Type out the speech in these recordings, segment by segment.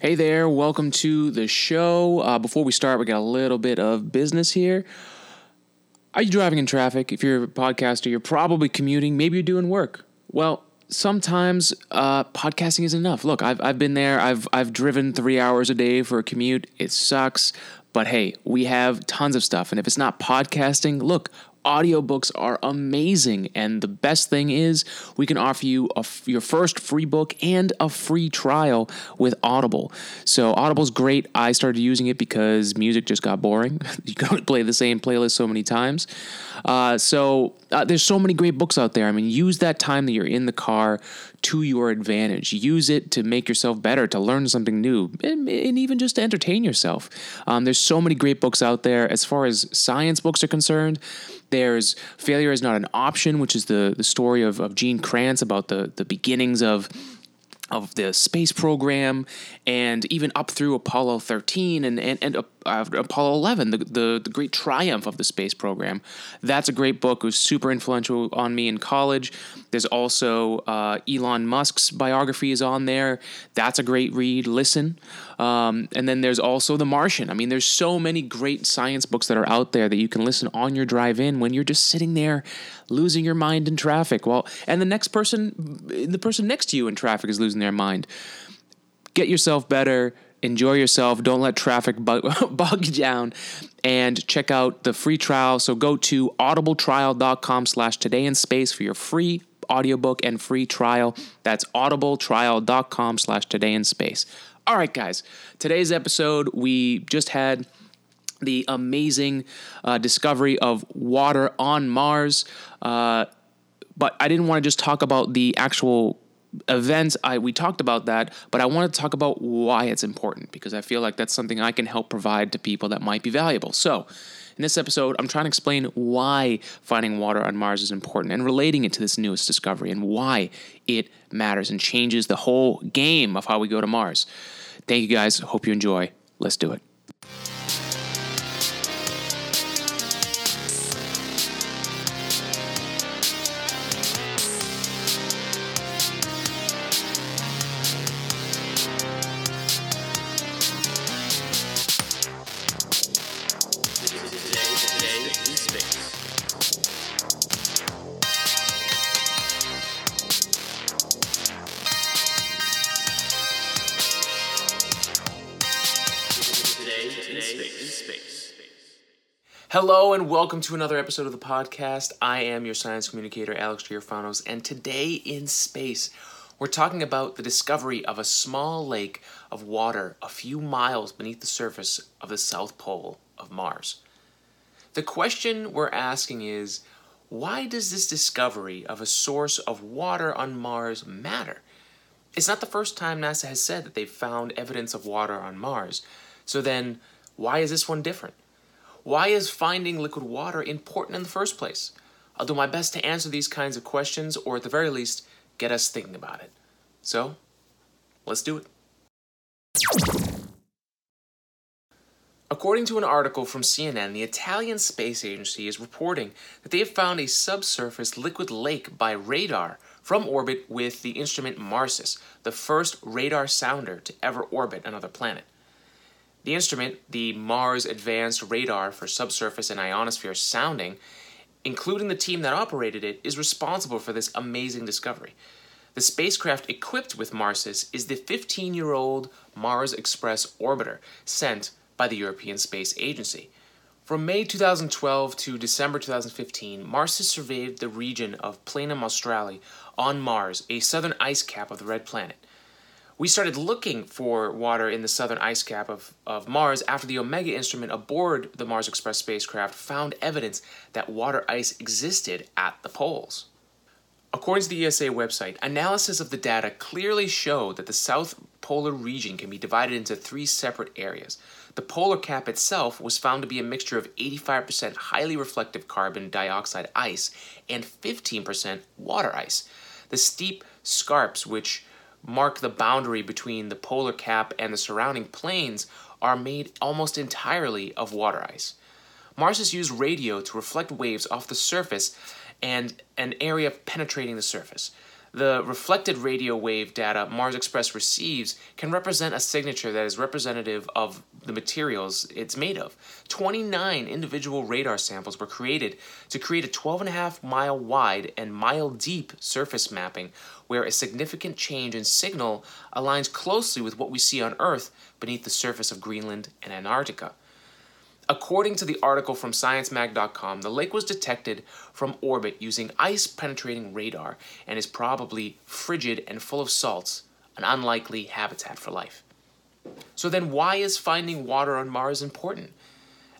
Hey there, welcome to the show. Uh, before we start, we got a little bit of business here. Are you driving in traffic? If you're a podcaster, you're probably commuting. Maybe you're doing work. Well, sometimes uh, podcasting isn't enough. Look, I've, I've been there. I've I've driven three hours a day for a commute. It sucks, but hey, we have tons of stuff. And if it's not podcasting, look, audiobooks are amazing. And the best thing is we can offer you your first free book and a free trial with audible. So audible's great. I started using it because music just got boring. You can play the same playlist so many times. Uh, so uh, there's so many great books out there. I mean use that time that you're in the car to your advantage. Use it to make yourself better, to learn something new, and, and even just to entertain yourself. Um, there's so many great books out there. As far as science books are concerned, there's Failure is Not an Option, which is the, the story of, of Gene Kranz about the, the beginnings of of the space program and even up through Apollo 13 and, and, and uh, Apollo 11, the, the, the, great triumph of the space program. That's a great book. It was super influential on me in college. There's also uh, Elon Musk's biography is on there. That's a great read. Listen. Um, and then there's also The Martian. I mean, there's so many great science books that are out there that you can listen on your drive in when you're just sitting there losing your mind in traffic. Well, and the next person, the person next to you in traffic is losing their mind. Get yourself better. Enjoy yourself. Don't let traffic bug, bog you down. And check out the free trial. So go to audibletrial.com slash today in space for your free audiobook and free trial. That's audibletrial.com slash today in space. All right, guys. Today's episode, we just had the amazing uh, discovery of water on Mars. Uh, but I didn't want to just talk about the actual events. I we talked about that, but I want to talk about why it's important because I feel like that's something I can help provide to people that might be valuable. So. In this episode, I'm trying to explain why finding water on Mars is important and relating it to this newest discovery and why it matters and changes the whole game of how we go to Mars. Thank you guys. Hope you enjoy. Let's do it. Hello and welcome to another episode of the podcast. I am your science communicator, Alex Giorfanos, and today in space, we're talking about the discovery of a small lake of water a few miles beneath the surface of the South Pole of Mars. The question we're asking is why does this discovery of a source of water on Mars matter? It's not the first time NASA has said that they've found evidence of water on Mars. So then, why is this one different? Why is finding liquid water important in the first place? I'll do my best to answer these kinds of questions, or at the very least, get us thinking about it. So, let's do it. According to an article from CNN, the Italian Space Agency is reporting that they have found a subsurface liquid lake by radar from orbit with the instrument MARSIS, the first radar sounder to ever orbit another planet. The instrument, the Mars Advanced Radar for Subsurface and Ionosphere Sounding, including the team that operated it, is responsible for this amazing discovery. The spacecraft equipped with MARSIS is the 15 year old Mars Express orbiter sent by the European Space Agency. From May 2012 to December 2015, MARSIS surveyed the region of Planum Australis on Mars, a southern ice cap of the red planet we started looking for water in the southern ice cap of, of Mars after the Omega instrument aboard the Mars Express spacecraft found evidence that water ice existed at the poles. According to the ESA website, analysis of the data clearly showed that the south polar region can be divided into three separate areas. The polar cap itself was found to be a mixture of 85% highly reflective carbon dioxide ice and 15% water ice. The steep scarps, which mark the boundary between the polar cap and the surrounding plains are made almost entirely of water ice. MARSIS used radio to reflect waves off the surface and an area penetrating the surface. The reflected radio wave data Mars Express receives can represent a signature that is representative of the materials it's made of. 29 individual radar samples were created to create a 12.5 mile wide and mile deep surface mapping where a significant change in signal aligns closely with what we see on Earth beneath the surface of Greenland and Antarctica. According to the article from ScienceMag.com, the lake was detected from orbit using ice penetrating radar and is probably frigid and full of salts, an unlikely habitat for life. So, then why is finding water on Mars important?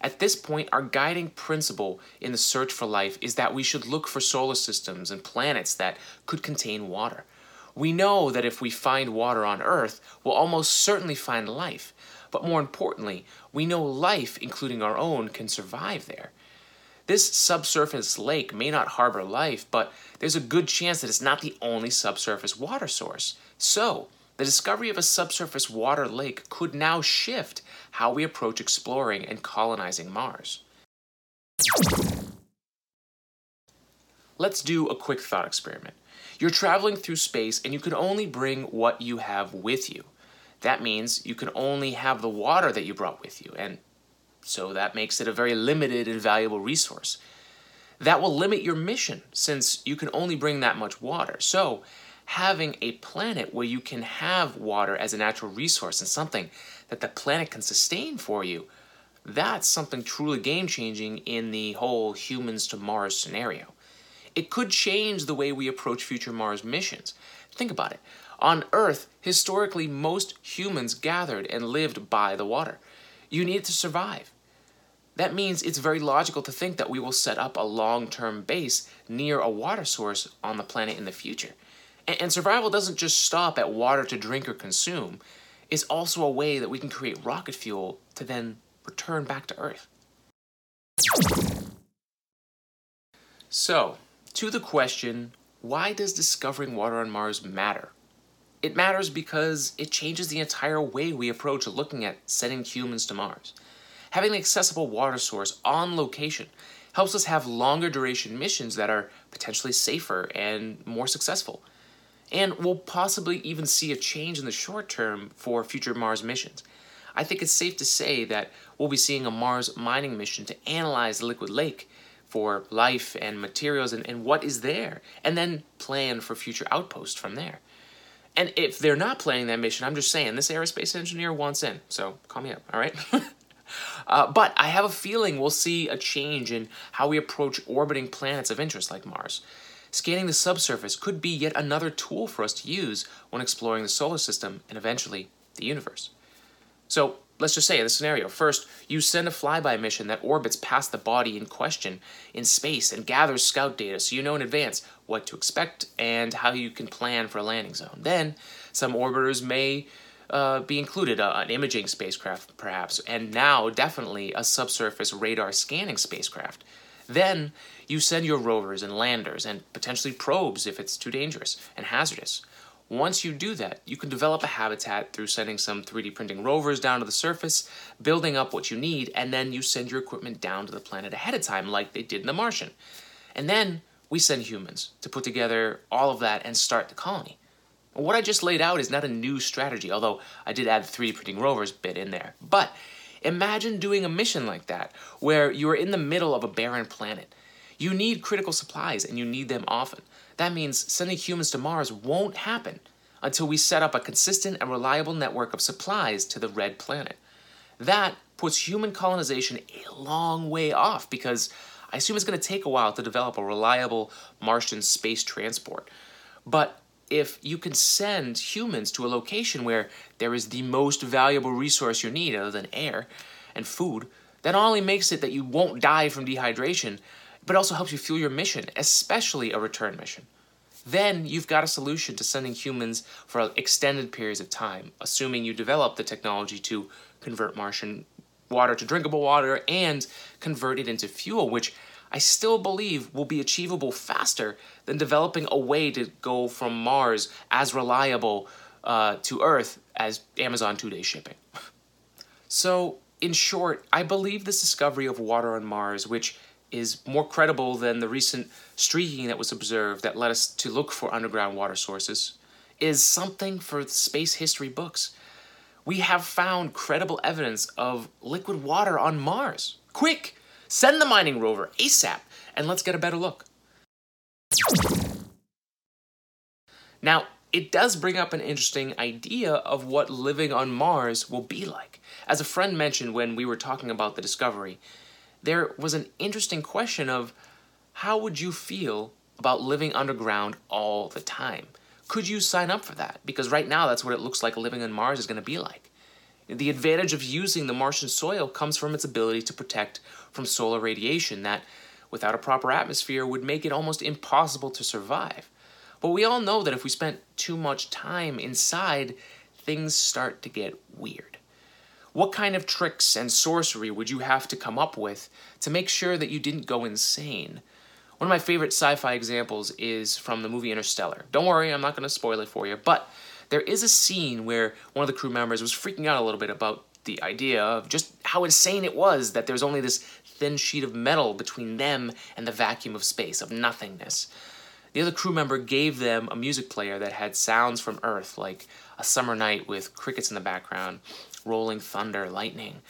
At this point, our guiding principle in the search for life is that we should look for solar systems and planets that could contain water. We know that if we find water on Earth, we'll almost certainly find life. But more importantly, we know life, including our own, can survive there. This subsurface lake may not harbor life, but there's a good chance that it's not the only subsurface water source. So, the discovery of a subsurface water lake could now shift how we approach exploring and colonizing Mars. Let's do a quick thought experiment. You're traveling through space and you can only bring what you have with you. That means you can only have the water that you brought with you, and so that makes it a very limited and valuable resource. That will limit your mission since you can only bring that much water. So, having a planet where you can have water as a natural resource and something that the planet can sustain for you, that's something truly game changing in the whole humans to Mars scenario. It could change the way we approach future Mars missions. Think about it. On Earth, historically, most humans gathered and lived by the water. You need it to survive. That means it's very logical to think that we will set up a long term base near a water source on the planet in the future. And, survival doesn't just stop at water to drink or consume, it's also a way that we can create rocket fuel to then return back to Earth. So, to the question why does discovering water on Mars matter? It matters because it changes the entire way we approach looking at sending humans to Mars. Having an accessible water source on location helps us have longer duration missions that are potentially safer and more successful. And we'll possibly even see a change in the short term for future Mars missions. I think it's safe to say that we'll be seeing a Mars mining mission to analyze the liquid lake for life and materials and, and what is there, and then plan for future outposts from there. And if they're not playing that mission, I'm just saying this aerospace engineer wants in. So call me up, all right? uh, but I have a feeling we'll see a change in how we approach orbiting planets of interest like Mars. Scanning the subsurface could be yet another tool for us to use when exploring the solar system and eventually the universe. So let's just say in this scenario first you send a flyby mission that orbits past the body in question in space and gathers scout data so you know in advance what to expect and how you can plan for a landing zone then some orbiters may uh, be included uh, an imaging spacecraft perhaps and now definitely a subsurface radar scanning spacecraft then you send your rovers and landers and potentially probes if it's too dangerous and hazardous once you do that, you can develop a habitat through sending some 3D printing rovers down to the surface, building up what you need, and then you send your equipment down to the planet ahead of time, like they did in The Martian. And then we send humans to put together all of that and start the colony. What I just laid out is not a new strategy, although I did add the 3D printing rovers bit in there. But imagine doing a mission like that, where you're in the middle of a barren planet. You need critical supplies, and you need them often. That means sending humans to Mars won't happen until we set up a consistent and reliable network of supplies to the red planet. That puts human colonization a long way off because I assume it's going to take a while to develop a reliable Martian space transport. But if you can send humans to a location where there is the most valuable resource you need, other than air and food, that not only makes it that you won't die from dehydration, but also helps you fuel your mission, especially a return mission. Then you've got a solution to sending humans for extended periods of time, assuming you develop the technology to convert Martian water to drinkable water and convert it into fuel, which I still believe will be achievable faster than developing a way to go from Mars as reliable uh, to Earth as Amazon two day shipping. so, in short, I believe this discovery of water on Mars, which is more credible than the recent streaking that was observed that led us to look for underground water sources is something for space history books. We have found credible evidence of liquid water on Mars. Quick, send the mining rover ASAP and let's get a better look. Now, it does bring up an interesting idea of what living on Mars will be like. As a friend mentioned when we were talking about the discovery, there was an interesting question of how would you feel about living underground all the time? Could you sign up for that? Because right now that's what it looks like living on Mars is going to be like. The advantage of using the Martian soil comes from its ability to protect from solar radiation that, without a proper atmosphere, would make it almost impossible to survive. But we all know that if we spent too much time inside, things start to get weird. What kind of tricks and sorcery would you have to come up with to make sure that you didn't go insane? One of my favorite sci fi examples is from the movie Interstellar. Don't worry, I'm not going to spoil it for you, but there is a scene where one of the crew members was freaking out a little bit about the idea of just how insane it was that there's only this thin sheet of metal between them and the vacuum of space, of nothingness. The other crew member gave them a music player that had sounds from Earth, like a summer night with crickets in the background, rolling thunder, lightning.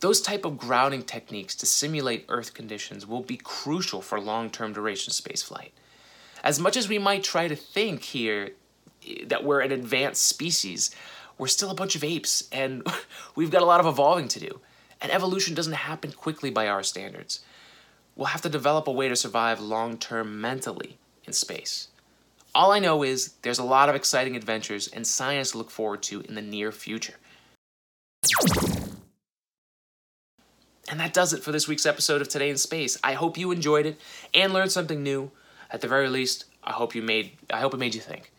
Those type of grounding techniques to simulate Earth conditions will be crucial for long-term duration spaceflight. As much as we might try to think here eh, that we're an advanced species, we're still a bunch of apes, and we've got a lot of evolving to do. And evolution doesn't happen quickly by our standards. We'll have to develop a way to survive long term mentally in space. All I know is there's a lot of exciting adventures and science to look forward to in the near future. And that does it for this week's episode of Today in Space. I hope you enjoyed it and learned something new. At the very least, I hope you made I hope it made you think.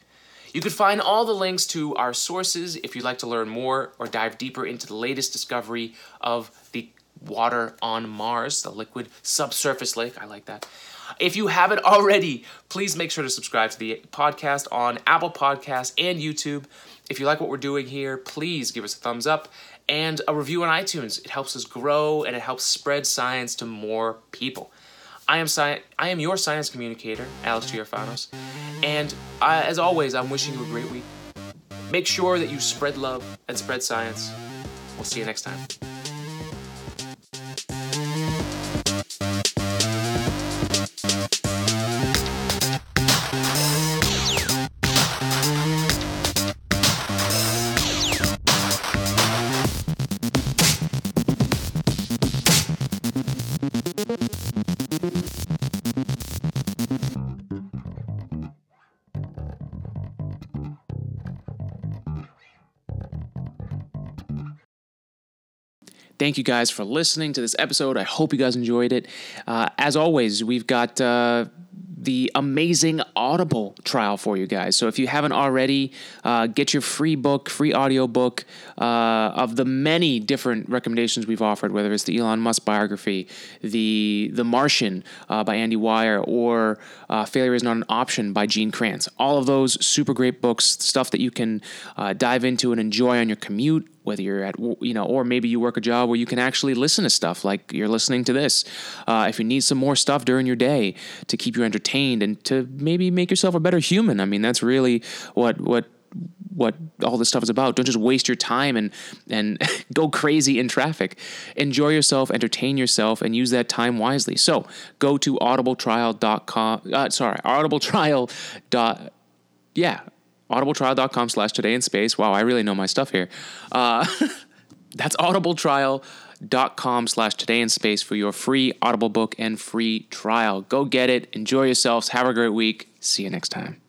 You can find all the links to our sources if you'd like to learn more or dive deeper into the latest discovery of the water on Mars, the liquid subsurface lake. I like that. If you haven't already, please make sure to subscribe to the podcast on Apple Podcasts and YouTube. If you like what we're doing here, please give us a thumbs up and a review on iTunes. It helps us grow and it helps spread science to more people. I am sci- I am your science communicator, Alex Giorfanos, and I, as always, I'm wishing you a great week. Make sure that you spread love and spread science. We'll see you next time. Thank you guys for listening to this episode. I hope you guys enjoyed it. Uh, as always, we've got. Uh, the amazing Audible trial for you guys. So if you haven't already, uh, get your free book, free audio book uh, of the many different recommendations we've offered, whether it's the Elon Musk biography, the The Martian uh, by Andy Weir, or uh, Failure is Not an Option by Gene Kranz. All of those super great books, stuff that you can dive into and enjoy on your commute whether you're at you know or maybe you work a job where you can actually listen to stuff like you're listening to this uh, if you need some more stuff during your day to keep you entertained and to maybe make yourself a better human i mean that's really what what what all this stuff is about. Don't just waste your time and and go crazy in traffic. Enjoy yourself, entertain yourself, and use that time wisely. So go to audibletrial.com. Uh, sorry, audibletrial. Dot, yeah, audibletrial.com slash today in space. Wow, I really know my stuff here. Uh, that's audibletrial.com slash today in space for your free Audible book and free trial. Go get it. Enjoy yourselves. Have a great week. See you next time.